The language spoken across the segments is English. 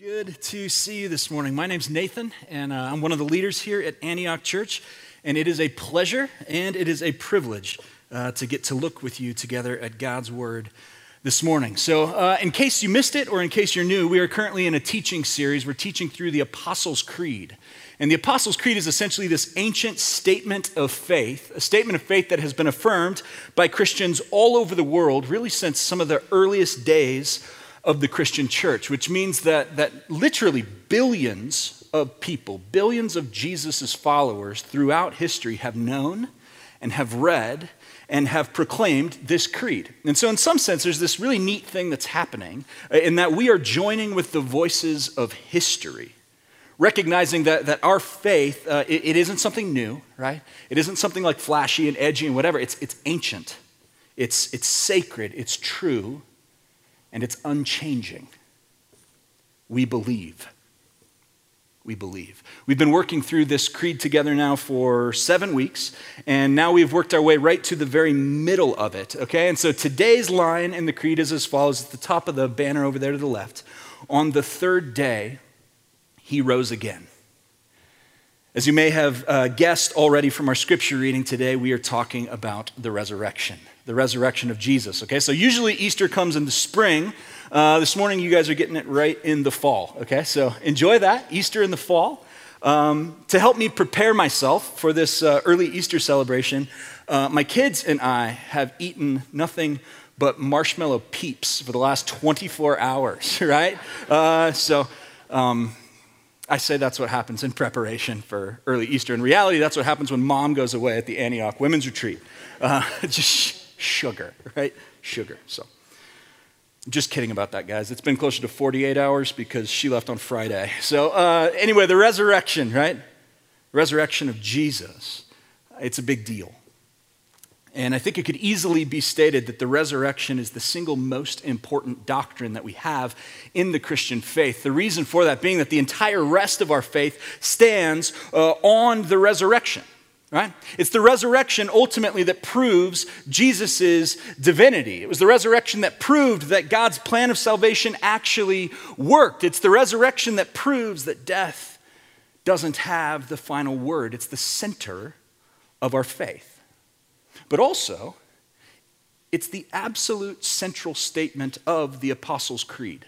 Good to see you this morning. My name's Nathan, and uh, I'm one of the leaders here at Antioch Church. And it is a pleasure and it is a privilege uh, to get to look with you together at God's Word this morning. So, uh, in case you missed it or in case you're new, we are currently in a teaching series. We're teaching through the Apostles' Creed. And the Apostles' Creed is essentially this ancient statement of faith, a statement of faith that has been affirmed by Christians all over the world, really since some of the earliest days of the Christian church, which means that, that literally billions of people, billions of Jesus' followers throughout history have known and have read and have proclaimed this creed. And so, in some sense, there's this really neat thing that's happening uh, in that we are joining with the voices of history, recognizing that, that our faith, uh, it, it isn't something new, right? It isn't something like flashy and edgy and whatever. It's, it's ancient, it's, it's sacred, it's true, and it's unchanging. We believe. We believe. We've been working through this creed together now for seven weeks, and now we've worked our way right to the very middle of it, okay? And so today's line in the creed is as follows at the top of the banner over there to the left. On the third day, he rose again. As you may have uh, guessed already from our scripture reading today, we are talking about the resurrection the resurrection of Jesus. Okay, so usually Easter comes in the spring. Uh, this morning, you guys are getting it right in the fall. Okay, so enjoy that, Easter in the fall. Um, to help me prepare myself for this uh, early Easter celebration, uh, my kids and I have eaten nothing but marshmallow peeps for the last 24 hours, right? Uh, so, um, I say that's what happens in preparation for early Easter. In reality, that's what happens when mom goes away at the Antioch Women's Retreat. Uh, just sugar, right? Sugar. So, just kidding about that, guys. It's been closer to 48 hours because she left on Friday. So, uh, anyway, the resurrection, right? Resurrection of Jesus. It's a big deal. And I think it could easily be stated that the resurrection is the single most important doctrine that we have in the Christian faith. The reason for that being that the entire rest of our faith stands uh, on the resurrection right? It's the resurrection ultimately that proves Jesus' divinity. It was the resurrection that proved that God's plan of salvation actually worked. It's the resurrection that proves that death doesn't have the final word. It's the center of our faith. But also, it's the absolute central statement of the Apostles' Creed.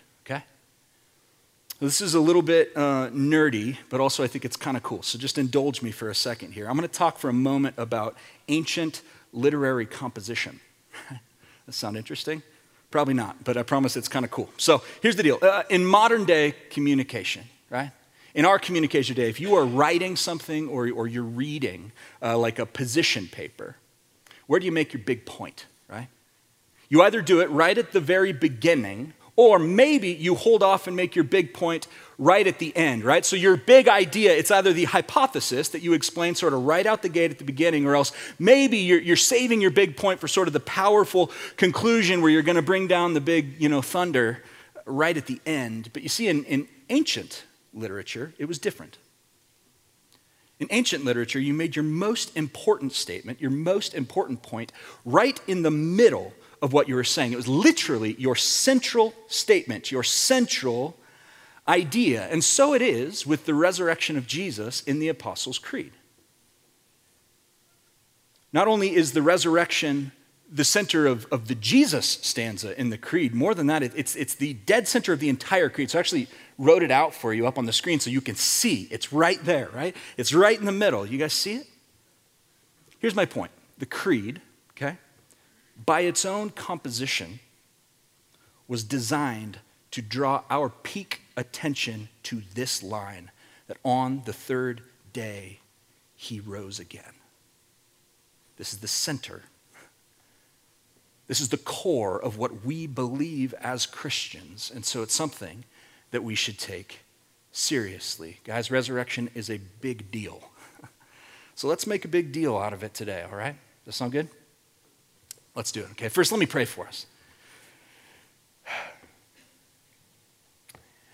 This is a little bit uh, nerdy, but also I think it's kind of cool. So just indulge me for a second here. I'm going to talk for a moment about ancient literary composition. that sound interesting? Probably not, but I promise it's kind of cool. So here's the deal. Uh, in modern day communication, right? In our communication today, if you are writing something or, or you're reading uh, like a position paper, where do you make your big point, right? You either do it right at the very beginning or maybe you hold off and make your big point right at the end, right? So your big idea, it's either the hypothesis that you explain sort of right out the gate at the beginning, or else maybe you're, you're saving your big point for sort of the powerful conclusion where you're going to bring down the big, you know, thunder right at the end. But you see, in, in ancient literature, it was different. In ancient literature, you made your most important statement, your most important point, right in the middle of what you were saying. It was literally your central statement, your central idea. And so it is with the resurrection of Jesus in the Apostles' Creed. Not only is the resurrection the center of, of the Jesus stanza in the creed, more than that, it, it's, it's the dead center of the entire creed. So I actually wrote it out for you up on the screen so you can see. It's right there, right? It's right in the middle. You guys see it? Here's my point the creed, okay? By its own composition, was designed to draw our peak attention to this line that on the third day he rose again. This is the center. This is the core of what we believe as Christians. And so it's something that we should take seriously. Guys, resurrection is a big deal. so let's make a big deal out of it today, all right? Does that sound good? Let's do it, okay? First, let me pray for us.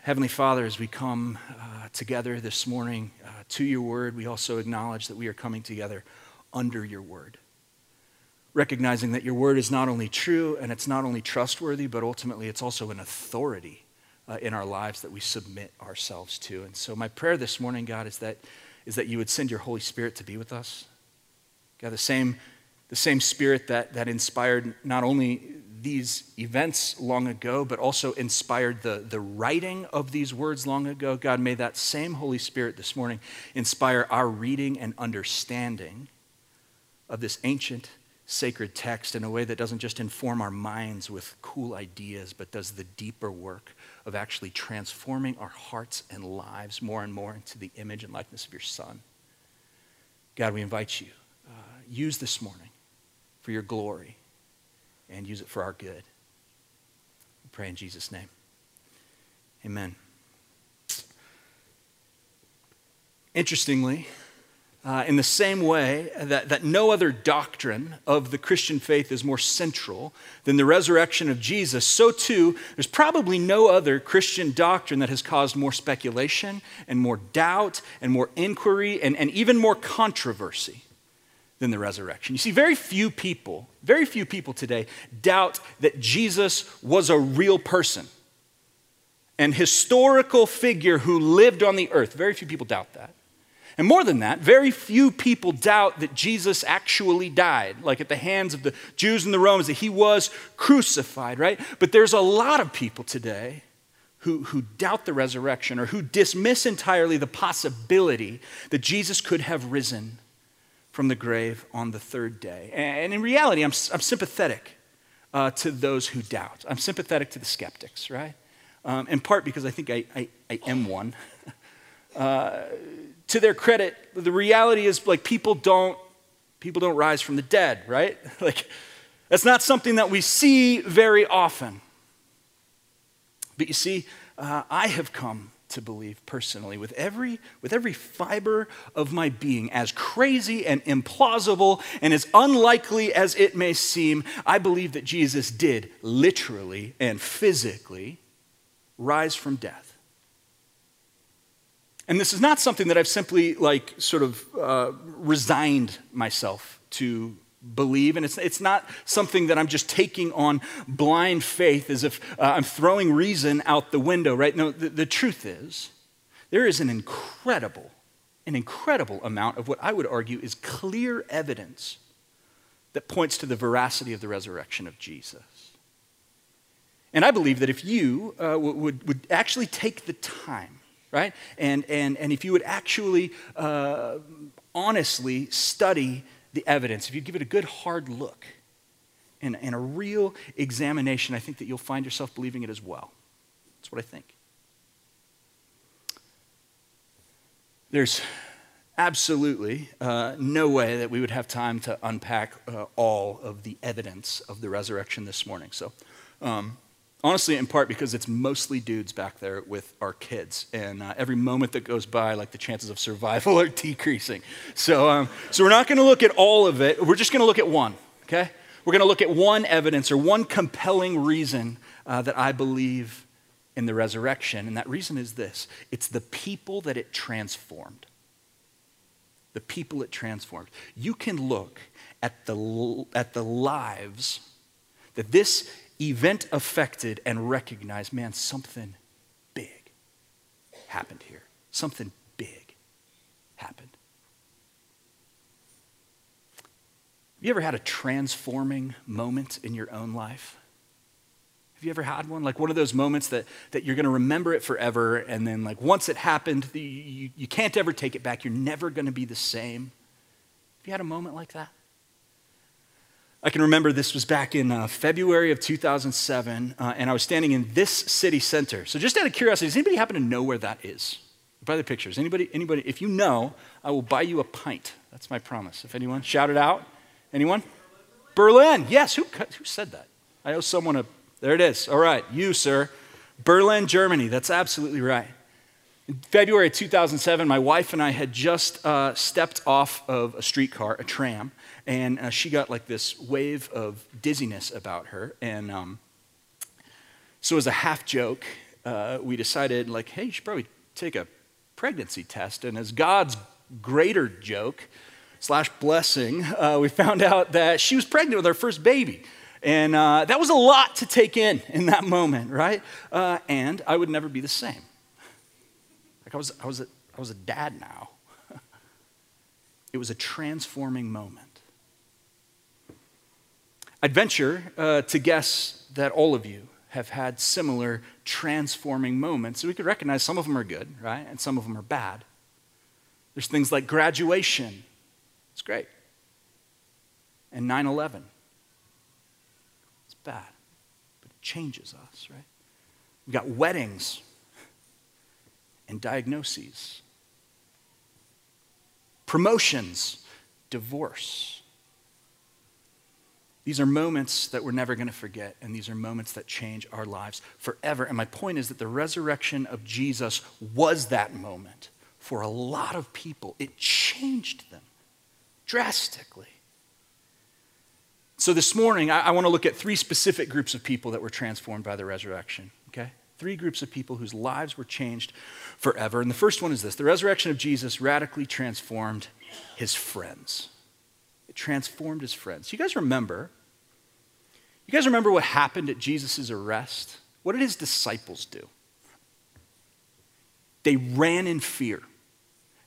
Heavenly Father, as we come uh, together this morning uh, to your word, we also acknowledge that we are coming together under your word. Recognizing that your word is not only true and it's not only trustworthy, but ultimately it's also an authority uh, in our lives that we submit ourselves to. And so, my prayer this morning, God, is that, is that you would send your Holy Spirit to be with us. God, the same, the same Spirit that, that inspired not only these events long ago, but also inspired the, the writing of these words long ago. God, may that same Holy Spirit this morning inspire our reading and understanding of this ancient sacred text in a way that doesn't just inform our minds with cool ideas, but does the deeper work of actually transforming our hearts and lives more and more into the image and likeness of your Son. God, we invite you, uh, use this morning for your glory and use it for our good. We pray in Jesus' name. Amen. Interestingly, uh, in the same way that, that no other doctrine of the Christian faith is more central than the resurrection of Jesus, so too, there's probably no other Christian doctrine that has caused more speculation and more doubt and more inquiry and, and even more controversy than the resurrection. You see, very few people, very few people today doubt that Jesus was a real person, an historical figure who lived on the earth. Very few people doubt that. And more than that, very few people doubt that Jesus actually died, like at the hands of the Jews and the Romans, that he was crucified, right? But there's a lot of people today who, who doubt the resurrection or who dismiss entirely the possibility that Jesus could have risen from the grave on the third day. And in reality, I'm, I'm sympathetic uh, to those who doubt. I'm sympathetic to the skeptics, right? Um, in part because I think I, I, I am one. uh, to their credit, the reality is like people don't people don't rise from the dead, right? like that's not something that we see very often. But you see, uh, I have come to believe personally. With every with every fiber of my being as crazy and implausible and as unlikely as it may seem i believe that jesus did literally and physically rise from death. And this is not something that I've simply, like, sort of uh, resigned myself to believe. And it's, it's not something that I'm just taking on blind faith as if uh, I'm throwing reason out the window, right? No, the, the truth is, there is an incredible, an incredible amount of what I would argue is clear evidence that points to the veracity of the resurrection of Jesus. And I believe that if you uh, would, would actually take the time right? And, and, and if you would actually uh, honestly study the evidence, if you give it a good hard look and, and a real examination, I think that you'll find yourself believing it as well. That's what I think. There's absolutely uh, no way that we would have time to unpack uh, all of the evidence of the resurrection this morning. So, um, Honestly, in part because it's mostly dudes back there with our kids. And uh, every moment that goes by, like the chances of survival are decreasing. So, um, so we're not going to look at all of it. We're just going to look at one, okay? We're going to look at one evidence or one compelling reason uh, that I believe in the resurrection. And that reason is this it's the people that it transformed. The people it transformed. You can look at the, at the lives that this event affected and recognized man, something big happened here. Something big happened. Have you ever had a transforming moment in your own life? Have you ever had one? Like one of those moments that, that you're going to remember it forever, and then, like, once it happened, you, you can't ever take it back. You're never going to be the same. Have you had a moment like that? I can remember this was back in uh, February of 2007, uh, and I was standing in this city center. So, just out of curiosity, does anybody happen to know where that is? By the pictures, anybody? Anybody? If you know, I will buy you a pint. That's my promise. If anyone, shout it out. Anyone? Berlin. Yes. Who who said that? I owe someone a. There it is. All right, you, sir. Berlin, Germany. That's absolutely right. In February 2007, my wife and I had just uh, stepped off of a streetcar, a tram, and uh, she got like this wave of dizziness about her. And um, so, as a half joke, uh, we decided, like, hey, you should probably take a pregnancy test. And as God's greater joke slash blessing, uh, we found out that she was pregnant with our first baby. And uh, that was a lot to take in in that moment, right? Uh, and I would never be the same. Like I was, I was, a, I was a dad now. it was a transforming moment. I'd venture uh, to guess that all of you have had similar transforming moments. We could recognize some of them are good, right? And some of them are bad. There's things like graduation. It's great. And 9 11. It's bad, but it changes us, right? We've got weddings and diagnoses, promotions, divorce. These are moments that we're never going to forget, and these are moments that change our lives forever. And my point is that the resurrection of Jesus was that moment for a lot of people. It changed them drastically. So this morning, I, I want to look at three specific groups of people that were transformed by the resurrection, okay? Three groups of people whose lives were changed forever. And the first one is this the resurrection of Jesus radically transformed his friends. It transformed his friends. You guys remember you guys remember what happened at Jesus' arrest? What did his disciples do? They ran in fear.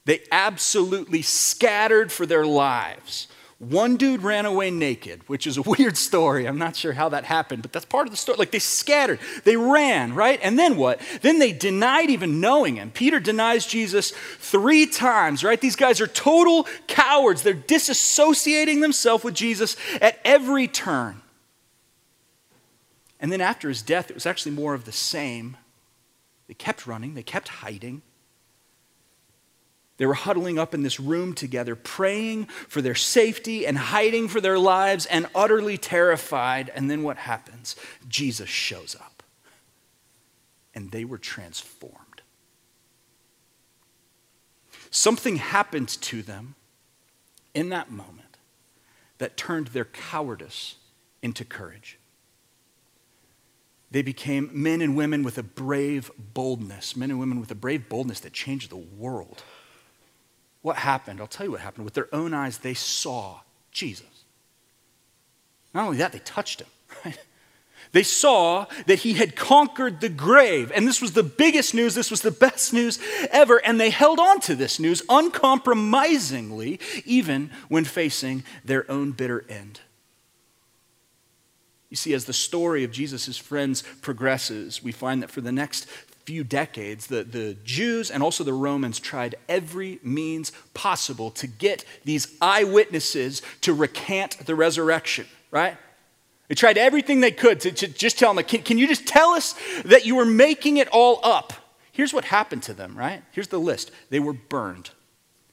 They absolutely scattered for their lives. One dude ran away naked, which is a weird story. I'm not sure how that happened, but that's part of the story. Like they scattered, they ran, right? And then what? Then they denied even knowing him. Peter denies Jesus three times, right? These guys are total cowards. They're disassociating themselves with Jesus at every turn. And then after his death, it was actually more of the same. They kept running, they kept hiding. They were huddling up in this room together, praying for their safety and hiding for their lives and utterly terrified. And then what happens? Jesus shows up. And they were transformed. Something happened to them in that moment that turned their cowardice into courage. They became men and women with a brave boldness, men and women with a brave boldness that changed the world. What happened? I'll tell you what happened. With their own eyes, they saw Jesus. Not only that, they touched him, right? They saw that he had conquered the grave. And this was the biggest news. This was the best news ever. And they held on to this news uncompromisingly, even when facing their own bitter end. You see, as the story of Jesus' friends progresses, we find that for the next few decades, the, the Jews and also the Romans tried every means possible to get these eyewitnesses to recant the resurrection, right? They tried everything they could to, to just tell them, can, can you just tell us that you were making it all up? Here's what happened to them, right? Here's the list they were burned,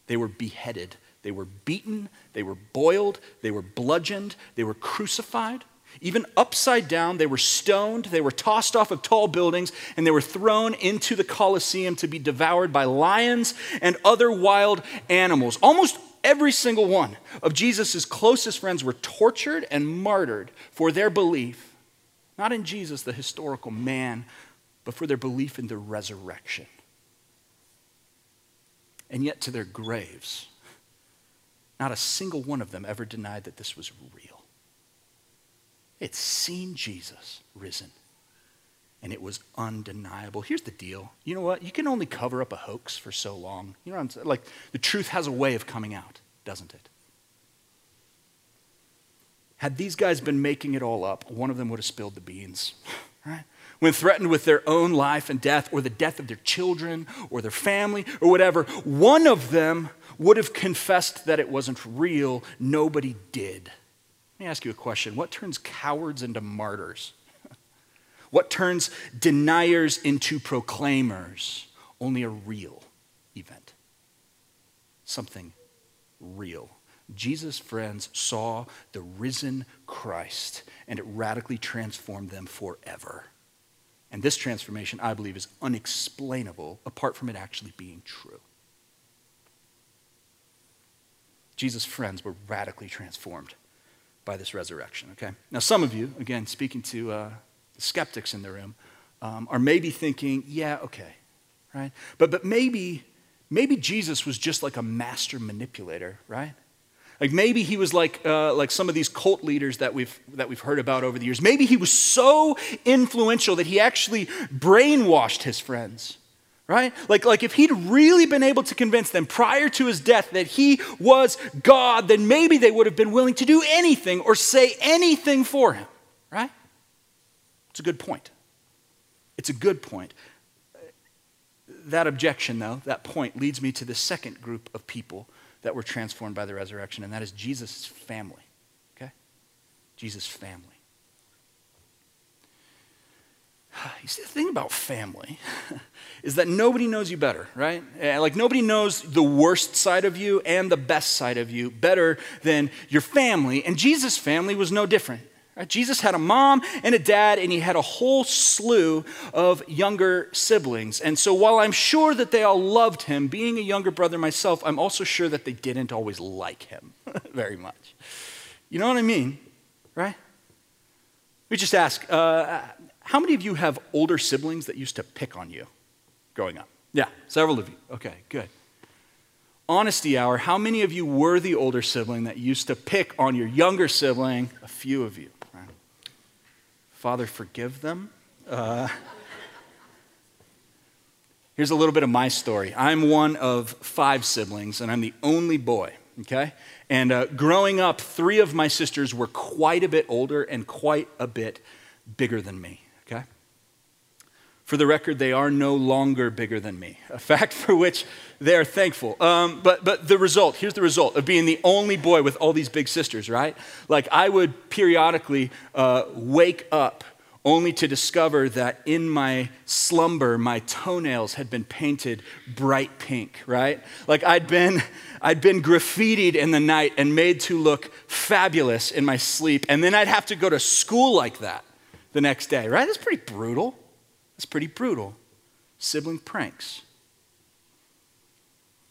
they were beheaded, they were beaten, they were boiled, they were bludgeoned, they were crucified. Even upside down, they were stoned, they were tossed off of tall buildings, and they were thrown into the Colosseum to be devoured by lions and other wild animals. Almost every single one of Jesus' closest friends were tortured and martyred for their belief, not in Jesus, the historical man, but for their belief in the resurrection. And yet, to their graves, not a single one of them ever denied that this was real. It's seen Jesus risen. And it was undeniable. Here's the deal. You know what? You can only cover up a hoax for so long. You know what I'm saying? Like, the truth has a way of coming out, doesn't it? Had these guys been making it all up, one of them would have spilled the beans, right? When threatened with their own life and death, or the death of their children, or their family, or whatever, one of them would have confessed that it wasn't real. Nobody did. Let me ask you a question. What turns cowards into martyrs? what turns deniers into proclaimers? Only a real event. Something real. Jesus' friends saw the risen Christ, and it radically transformed them forever. And this transformation, I believe, is unexplainable apart from it actually being true. Jesus' friends were radically transformed by this resurrection, okay? Now, some of you, again, speaking to uh, skeptics in the room, um, are maybe thinking, yeah, okay, right? But, but maybe, maybe Jesus was just like a master manipulator, right? Like maybe he was like, uh, like some of these cult leaders that we've, that we've heard about over the years. Maybe he was so influential that he actually brainwashed his friends, right? Like, like if he'd really been able to convince them prior to his death that he was God, then maybe they would have been willing to do anything or say anything for him, right? It's a good point. It's a good point. That objection, though, that point leads me to the second group of people that were transformed by the resurrection, and that is Jesus' family. Okay? Jesus' family. You see, the thing about family is that nobody knows you better, right? Eh, like, nobody knows the worst side of you and the best side of you better than your family. And Jesus' family was no different. Right? Jesus had a mom and a dad, and he had a whole slew of younger siblings. And so, while I'm sure that they all loved him, being a younger brother myself, I'm also sure that they didn't always like him very much. You know what I mean? Right? We just ask uh, how many of you have older siblings that used to pick on you growing up? Yeah, several of you. Okay, good. Honesty hour, how many of you were the older sibling that used to pick on your younger sibling? A few of you. Father, forgive them. Uh, here's a little bit of my story. I'm one of five siblings, and I'm the only boy, okay? And uh, growing up, three of my sisters were quite a bit older and quite a bit bigger than me? For the record, they are no longer bigger than me, a fact for which they are thankful. Um, but, but the result here's the result of being the only boy with all these big sisters, right? Like, I would periodically uh, wake up only to discover that in my slumber, my toenails had been painted bright pink, right? Like, I'd been, I'd been graffitied in the night and made to look fabulous in my sleep. And then I'd have to go to school like that the next day, right? That's pretty brutal. That's pretty brutal. Sibling pranks.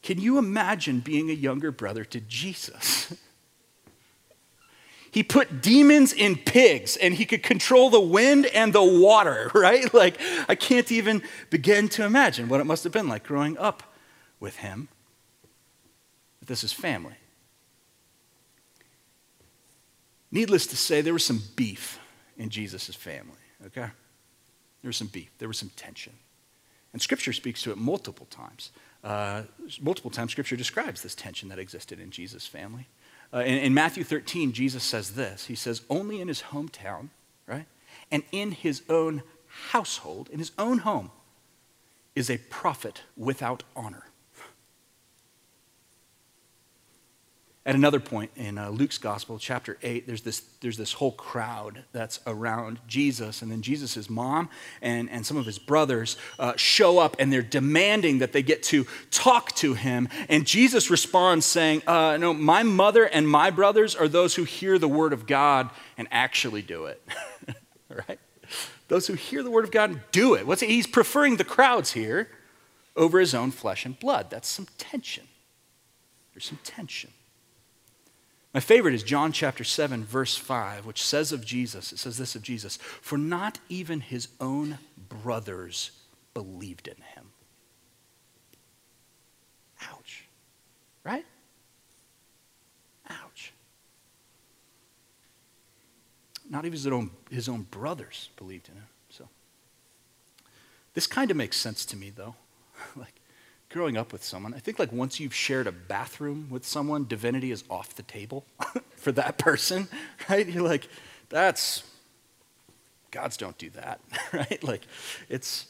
Can you imagine being a younger brother to Jesus? he put demons in pigs and he could control the wind and the water, right? Like, I can't even begin to imagine what it must have been like growing up with him. But this is family. Needless to say, there was some beef in Jesus' family, okay? There was some beef, there was some tension. And Scripture speaks to it multiple times. Uh, multiple times, Scripture describes this tension that existed in Jesus' family. Uh, in, in Matthew 13, Jesus says this He says, Only in his hometown, right, and in his own household, in his own home, is a prophet without honor. At another point in uh, Luke's gospel, chapter 8, there's this, there's this whole crowd that's around Jesus. And then Jesus' mom and, and some of his brothers uh, show up and they're demanding that they get to talk to him. And Jesus responds saying, uh, No, my mother and my brothers are those who hear the word of God and actually do it. right? Those who hear the word of God and do it. What's it? He's preferring the crowds here over his own flesh and blood. That's some tension. There's some tension. My favorite is John chapter 7, verse 5, which says of Jesus, it says this of Jesus, for not even his own brothers believed in him. Ouch. Right? Ouch. Not even his own, his own brothers believed in him. So, this kind of makes sense to me, though. like, growing up with someone, I think like once you've shared a bathroom with someone, divinity is off the table for that person, right? You're like, that's, gods don't do that, right? Like, it's,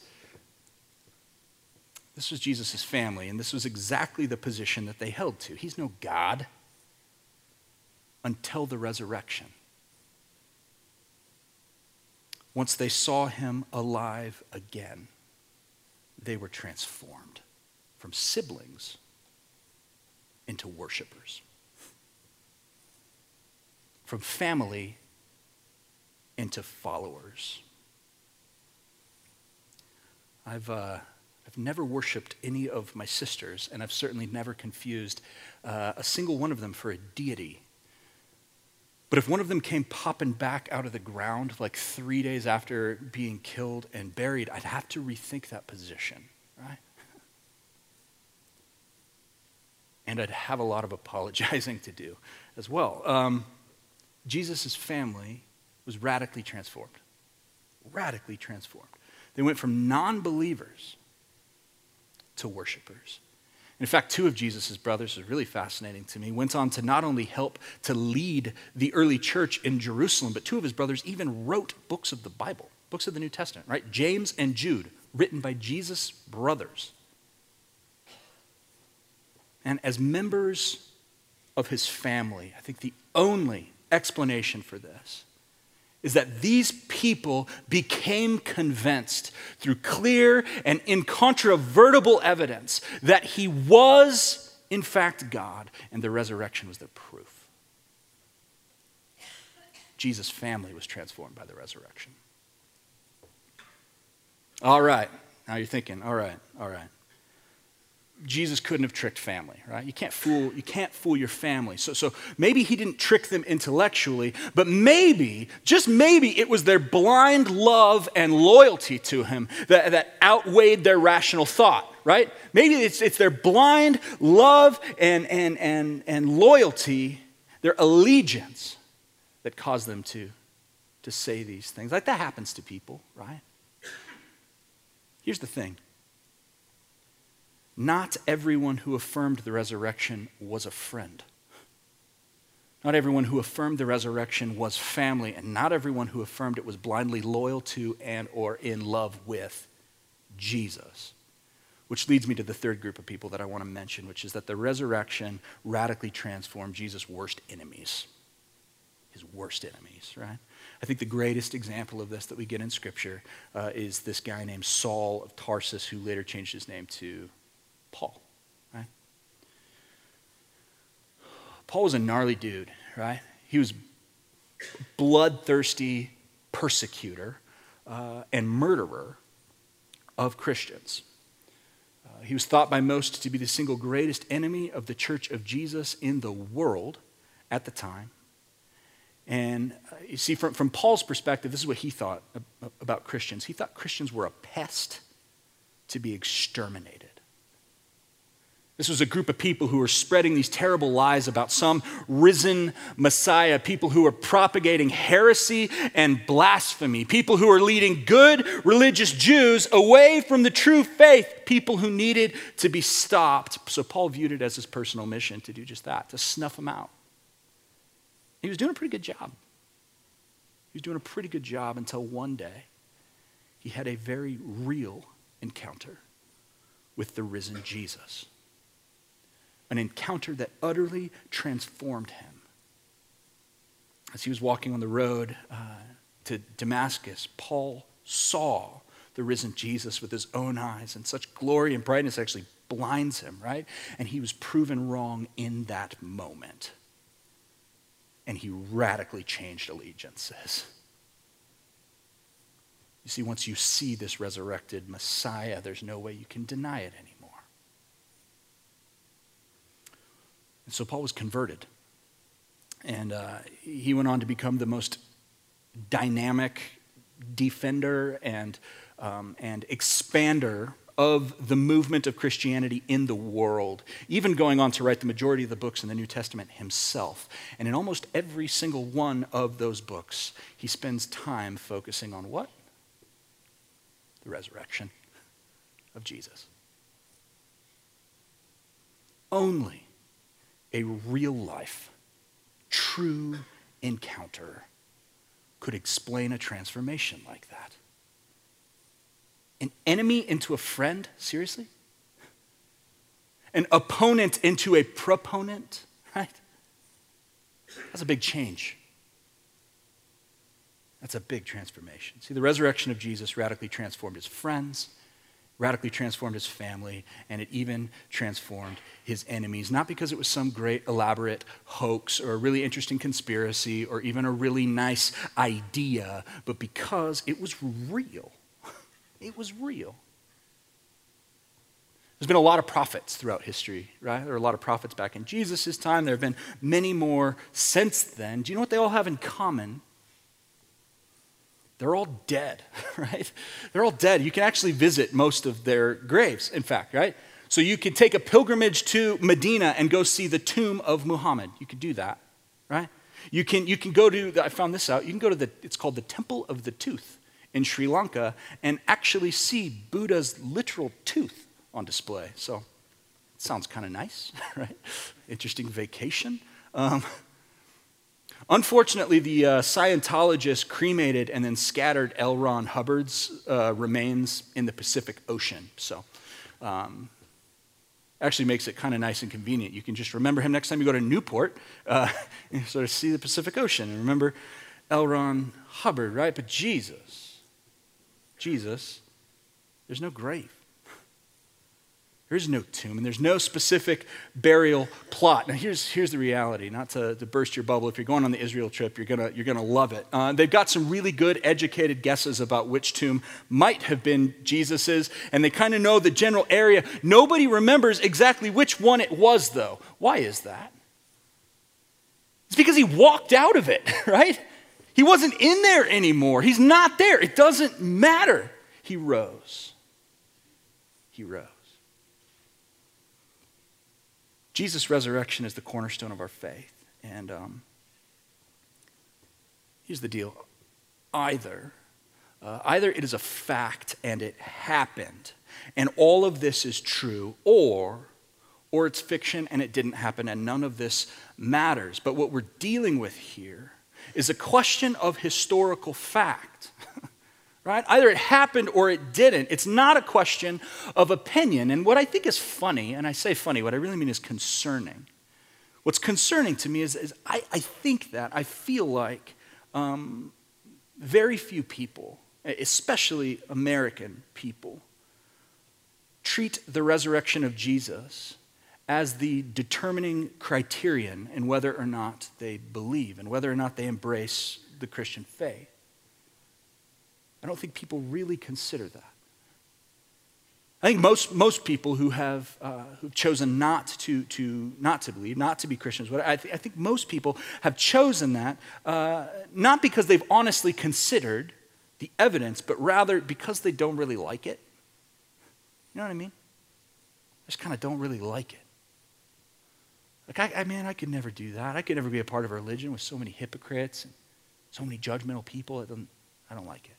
this was Jesus' family, and this was exactly the position that they held to. He's no God until the resurrection. Once they saw him alive again, they were transformed from siblings into worshipers, from family into followers. I've, uh, I've never worshiped any of my sisters, and I've certainly never confused uh, a single one of them for a deity. But if one of them came popping back out of the ground like three days after being killed and buried, I'd have to rethink that position, right? And I'd have a lot of apologizing to do as well. Um, Jesus' family was radically transformed. Radically transformed. They went from non believers to worshipers. In fact, two of Jesus' brothers is really fascinating to me. Went on to not only help to lead the early church in Jerusalem, but two of his brothers even wrote books of the Bible, books of the New Testament, right? James and Jude, written by Jesus' brothers. And as members of his family, I think the only explanation for this is that these people became convinced through clear and incontrovertible evidence that he was, in fact, God, and the resurrection was their proof. Jesus' family was transformed by the resurrection. All right. Now you're thinking, all right, all right. Jesus couldn't have tricked family, right? You can't fool, you can't fool your family. So, so maybe he didn't trick them intellectually, but maybe, just maybe, it was their blind love and loyalty to him that, that outweighed their rational thought, right? Maybe it's, it's their blind love and, and, and, and loyalty, their allegiance, that caused them to, to say these things. Like that happens to people, right? Here's the thing not everyone who affirmed the resurrection was a friend. Not everyone who affirmed the resurrection was family, and not everyone who affirmed it was blindly loyal to and or in love with Jesus. Which leads me to the third group of people that I want to mention, which is that the resurrection radically transformed Jesus' worst enemies. His worst enemies, right? I think the greatest example of this that we get in Scripture uh, is this guy named Saul of Tarsus, who later changed his name to Paul, right? Paul was a gnarly dude, right? He was bloodthirsty persecutor uh, and murderer of Christians. Uh, he was thought by most to be the single greatest enemy of the church of Jesus in the world at the time. And uh, you see, from, from Paul's perspective, this is what he thought about Christians. He thought Christians were a pest to be exterminated. This was a group of people who were spreading these terrible lies about some risen Messiah, people who were propagating heresy and blasphemy, people who were leading good religious Jews away from the true faith, people who needed to be stopped. So Paul viewed it as his personal mission to do just that, to snuff them out. He was doing a pretty good job. He was doing a pretty good job until one day he had a very real encounter with the risen Jesus an encounter that utterly transformed him. As he was walking on the road uh, to Damascus, Paul saw the risen Jesus with his own eyes, and such glory and brightness actually blinds him, right? And he was proven wrong in that moment. And he radically changed allegiances. You see, once you see this resurrected Messiah, there's no way you can deny it anymore. And so Paul was converted. And uh, he went on to become the most dynamic defender and, um, and expander of the movement of Christianity in the world, even going on to write the majority of the books in the New Testament himself. And in almost every single one of those books, he spends time focusing on what? The resurrection of Jesus. Only a real life, true encounter could explain a transformation like that. An enemy into a friend? Seriously? An opponent into a proponent? Right? That's a big change. That's a big transformation. See, the resurrection of Jesus radically transformed his friends, radically transformed his family, and it even transformed his enemies. Not because it was some great elaborate hoax or a really interesting conspiracy or even a really nice idea, but because it was real. It was real. There's been a lot of prophets throughout history, right? There are a lot of prophets back in Jesus' time. There have been many more since then. Do you know what they all have in common? They're all dead, right? They're all dead. You can actually visit most of their graves, in fact, right? So you could take a pilgrimage to Medina and go see the tomb of Muhammad. You could do that, right? You can, you can go to, I found this out, you can go to the, it's called the Temple of the Tooth in Sri Lanka and actually see Buddha's literal tooth on display. So it sounds kind of nice, right? Interesting vacation. Um, unfortunately, the uh, Scientologists cremated and then scattered L. Ron Hubbard's uh, remains in the Pacific Ocean. So um, actually makes it kind of nice and convenient. You can just remember him next time you go to Newport uh, and sort of see the Pacific Ocean and remember L. Ron Hubbard, right? But Jesus, Jesus, there's no grave. There's no tomb, and there's no specific burial plot. Now, here's, here's the reality not to, to burst your bubble. If you're going on the Israel trip, you're going you're gonna love it. Uh, they've got some really good, educated guesses about which tomb might have been Jesus's, and they kind of know the general area. Nobody remembers exactly which one it was, though. Why is that? It's because he walked out of it, right? He wasn't in there anymore. He's not there. It doesn't matter. He rose. He rose. Jesus' resurrection is the cornerstone of our faith. And um, here's the deal either, uh, either it is a fact and it happened, and all of this is true, or, or it's fiction and it didn't happen, and none of this matters. But what we're dealing with here is a question of historical fact. right? Either it happened or it didn't. It's not a question of opinion. And what I think is funny, and I say funny, what I really mean is concerning. What's concerning to me is, is I, I, think that, I feel like um, very few people, especially American people, treat the resurrection of Jesus as the determining criterion in whether or not they believe and whether or not they embrace the Christian faith. I don't think people really consider that. I think most, most people who have uh, who've chosen not to, to, not to believe, not to be Christians, but I, th- I think most people have chosen that uh, not because they've honestly considered the evidence, but rather because they don't really like it. You know what I mean? I just kind of don't really like it. Like, I, I, man, I could never do that. I could never be a part of a religion with so many hypocrites and so many judgmental people. I don't like it.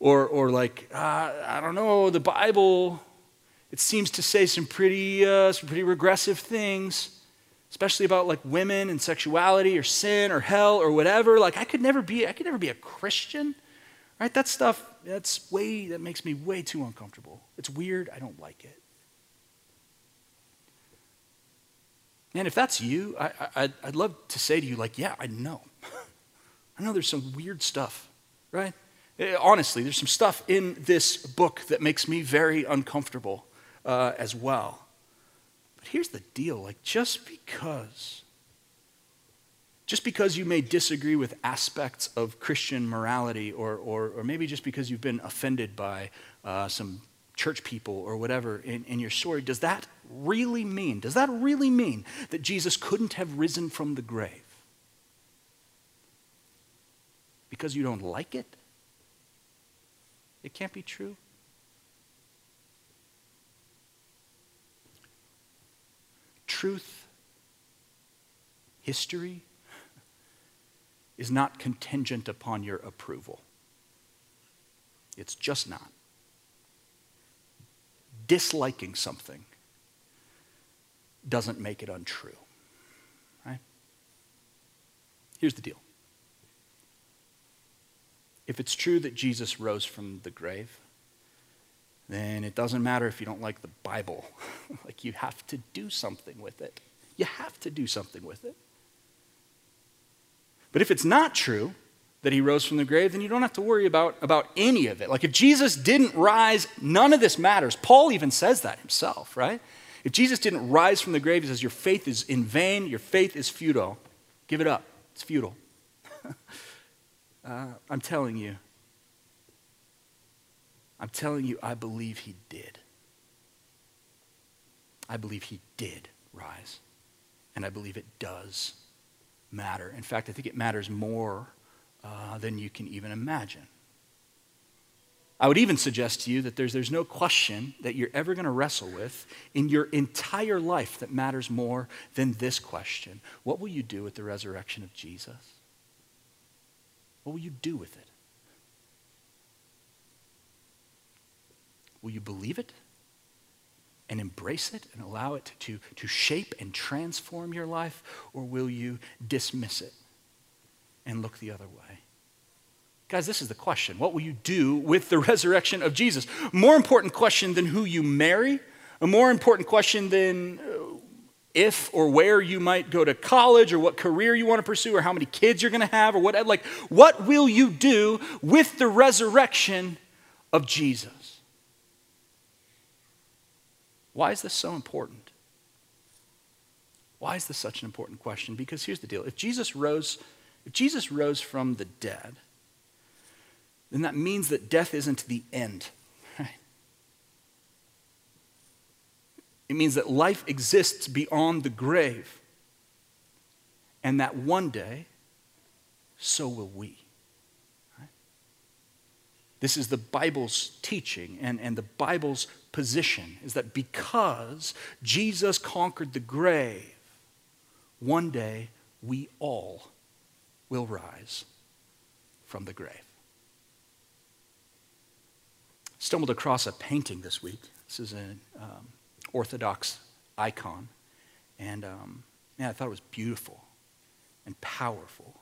Or, or like, uh, I don't know, the Bible, it seems to say some pretty, uh, some pretty regressive things, especially about like women and sexuality or sin or hell or whatever. Like, I could never be, I could never be a Christian. Right? That stuff, that's way, that makes me way too uncomfortable. It's weird. I don't like it. And if that's you, I, I, I'd love to say to you, like, yeah, I know. I know there's some weird stuff, right? Eh, honestly, there's some stuff in this book that makes me very uncomfortable uh, as well. But here's the deal like, just because, just because you may disagree with aspects of Christian morality, or, or, or maybe just because you've been offended by uh, some church people or whatever in, in your story, does that really mean, does that really mean that Jesus couldn't have risen from the grave? Because you don't like it? It can't be true. Truth, history, is not contingent upon your approval. It's just not. Disliking something doesn't make it untrue. Right? Here's the deal if it's true that Jesus rose from the grave, then it doesn't matter if you don't like the Bible. like, you have to do something with it. You have to do something with it. But if it's not true that he rose from the grave, then you don't have to worry about, about any of it. Like, if Jesus didn't rise, none of this matters. Paul even says that himself, right? If Jesus didn't rise from the grave, he says, Your faith is in vain, your faith is futile. Give it up, it's futile. Uh, I'm telling you, I'm telling you, I believe he did. I believe he did rise. And I believe it does matter. In fact, I think it matters more uh, than you can even imagine. I would even suggest to you that there's, there's no question that you're ever going to wrestle with in your entire life that matters more than this question What will you do with the resurrection of Jesus? What will you do with it? Will you believe it and embrace it and allow it to, to shape and transform your life, or will you dismiss it and look the other way? Guys, this is the question. What will you do with the resurrection of Jesus? More important question than who you marry, a more important question than uh, if or where you might go to college or what career you want to pursue or how many kids you're going to have or what like what will you do with the resurrection of Jesus? Why is this so important? Why is this such an important question? Because here's the deal. If Jesus rose if Jesus rose from the dead, then that means that death isn't the end. It means that life exists beyond the grave. And that one day, so will we. This is the Bible's teaching and, and the Bible's position is that because Jesus conquered the grave, one day we all will rise from the grave stumbled across a painting this week. This is an um, Orthodox icon. And um, man, I thought it was beautiful and powerful.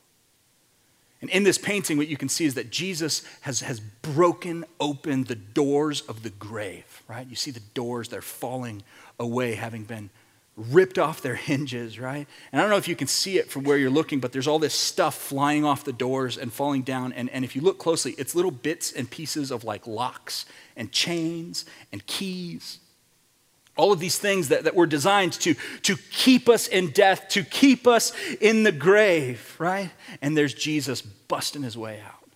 And in this painting, what you can see is that Jesus has, has broken open the doors of the grave, right? You see the doors, they're falling away, having been ripped off their hinges, right? And I don't know if you can see it from where you're looking, but there's all this stuff flying off the doors and falling down. And, and if you look closely, it's little bits and pieces of like locks and chains and keys. All of these things that, that were designed to, to keep us in death, to keep us in the grave, right? And there's Jesus busting his way out.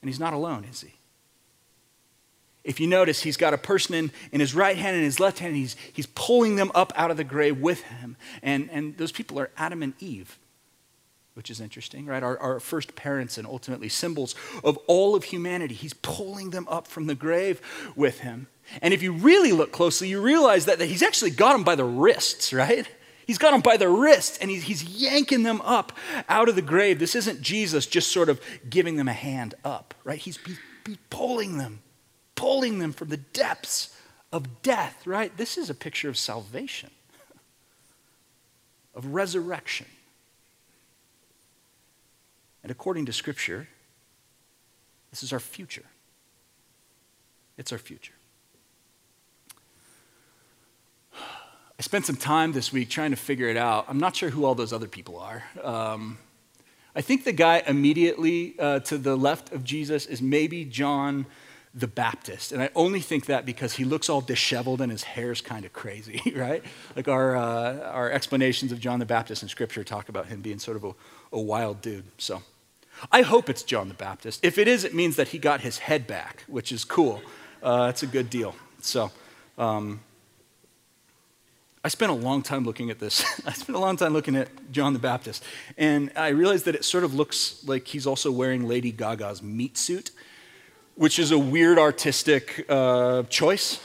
And he's not alone, is he? If you notice, he's got a person in, in his right hand and his left hand, and he's, he's pulling them up out of the grave with him. And, and those people are Adam and Eve, which is interesting, right? Our, our first parents and ultimately symbols of all of humanity. He's pulling them up from the grave with him. And if you really look closely, you realize that, that he's actually got them by the wrists, right? He's got them by the wrists and he's, he's yanking them up out of the grave. This isn't Jesus just sort of giving them a hand up, right? He's, he's pulling them pulling them from the depths of death, right? This is a picture of salvation, of resurrection. And according to Scripture, this is our future. It's our future. I spent some time this week trying to figure it out. I'm not sure who all those other people are. Um, I think the guy immediately uh, to the left of Jesus is maybe John the Baptist. And I only think that because he looks all disheveled and his hair's kind of crazy, right? Like our, uh, our explanations of John the Baptist in Scripture talk about him being sort of a, a wild dude. So I hope it's John the Baptist. If it is, it means that he got his head back, which is cool. Uh, it's a good deal. So um, I spent a long time looking at this. I spent a long time looking at John the Baptist. And I realized that it sort of looks like he's also wearing Lady Gaga's meat suit which is a weird artistic uh, choice,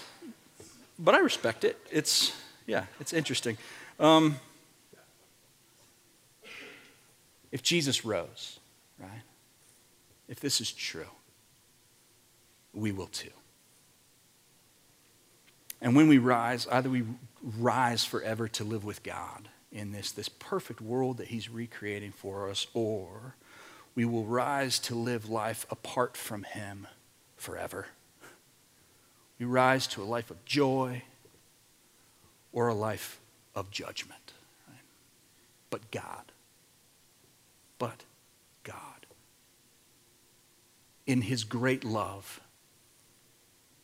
but I respect it. It's, yeah, it's interesting. Um, if Jesus rose, right? If this is true, we will too. And when we rise, either we rise forever to live with God in this, this perfect world that He's recreating for us, or we will rise to live life apart from Him forever. We rise to a life of joy or a life of judgment. Right? But God. But God. In his great love,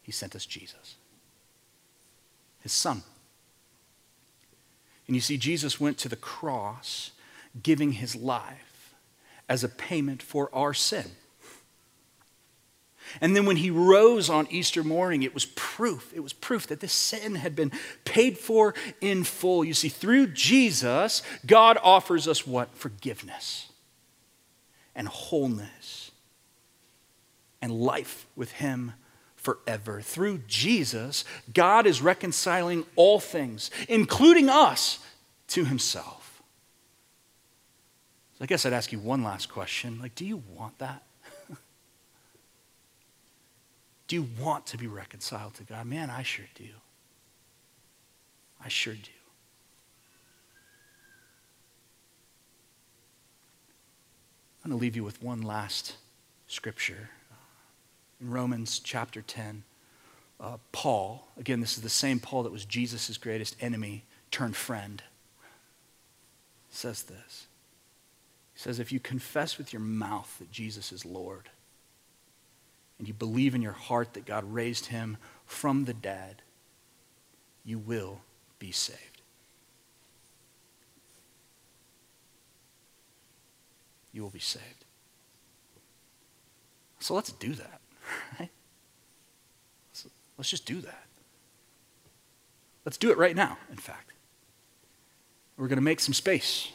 he sent us Jesus, his son. And you see, Jesus went to the cross giving his life as a payment for our sin. And then when he rose on Easter morning, it was proof. It was proof that this sin had been paid for in full. You see, through Jesus, God offers us what? Forgiveness and wholeness and life with Him forever. Through Jesus, God is reconciling all things, including us, to Himself. So I guess I'd ask you one last question. Like, do you want that? do you want to be reconciled to God? Man, I sure do. I sure do. I'm going to leave you with one last scripture. In Romans chapter 10, uh, Paul, again, this is the same Paul that was Jesus' greatest enemy turned friend, says this. He says, If you confess with your mouth that Jesus is Lord, and you believe in your heart that God raised him from the dead, you will be saved. You will be saved. So let's do that, right? So let's just do that. Let's do it right now, in fact. We're going to make some space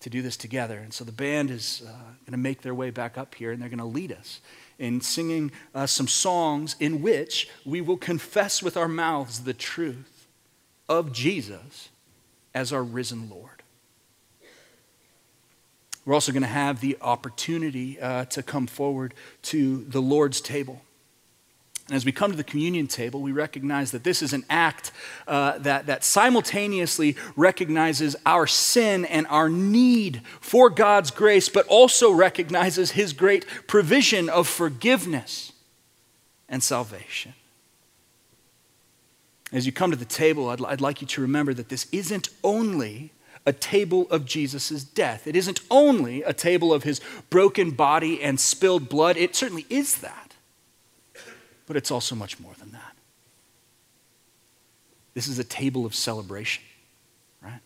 to do this together. And so the band is uh, going to make their way back up here and they're going to lead us in singing uh, some songs in which we will confess with our mouths the truth of Jesus as our risen Lord. We're also going to have the opportunity uh, to come forward to the Lord's table. And as we come to the communion table, we recognize that this is an act uh, that, that simultaneously recognizes our sin and our need for God's grace, but also recognizes His great provision of forgiveness and salvation. As you come to the table, I'd, I'd like you to remember that this isn't only a table of Jesus' death. It isn't only a table of his broken body and spilled blood, it certainly is that. But it's also much more than that. This is a table of celebration, right?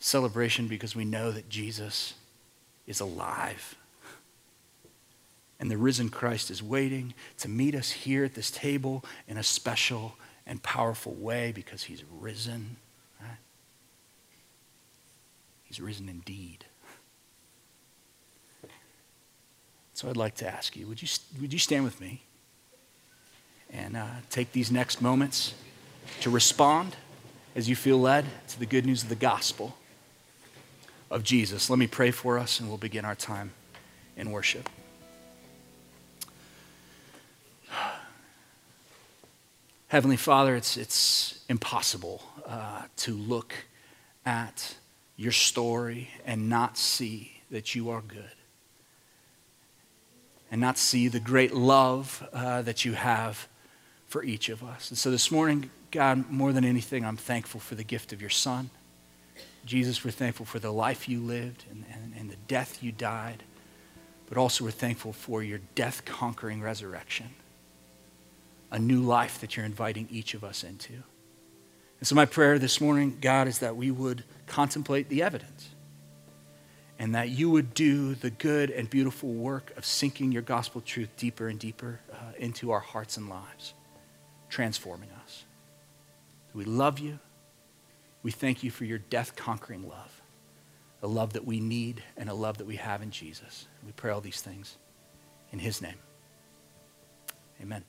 Celebration because we know that Jesus is alive. And the risen Christ is waiting to meet us here at this table in a special and powerful way because he's risen. He's risen indeed. So I'd like to ask you would you, would you stand with me and uh, take these next moments to respond as you feel led to the good news of the gospel of Jesus? Let me pray for us and we'll begin our time in worship. Heavenly Father, it's, it's impossible uh, to look at your story and not see that you are good. And not see the great love uh, that you have for each of us. And so this morning, God, more than anything, I'm thankful for the gift of your Son. Jesus, we're thankful for the life you lived and, and, and the death you died, but also we're thankful for your death conquering resurrection, a new life that you're inviting each of us into. And so, my prayer this morning, God, is that we would contemplate the evidence and that you would do the good and beautiful work of sinking your gospel truth deeper and deeper uh, into our hearts and lives, transforming us. We love you. We thank you for your death conquering love, a love that we need and a love that we have in Jesus. We pray all these things in his name. Amen.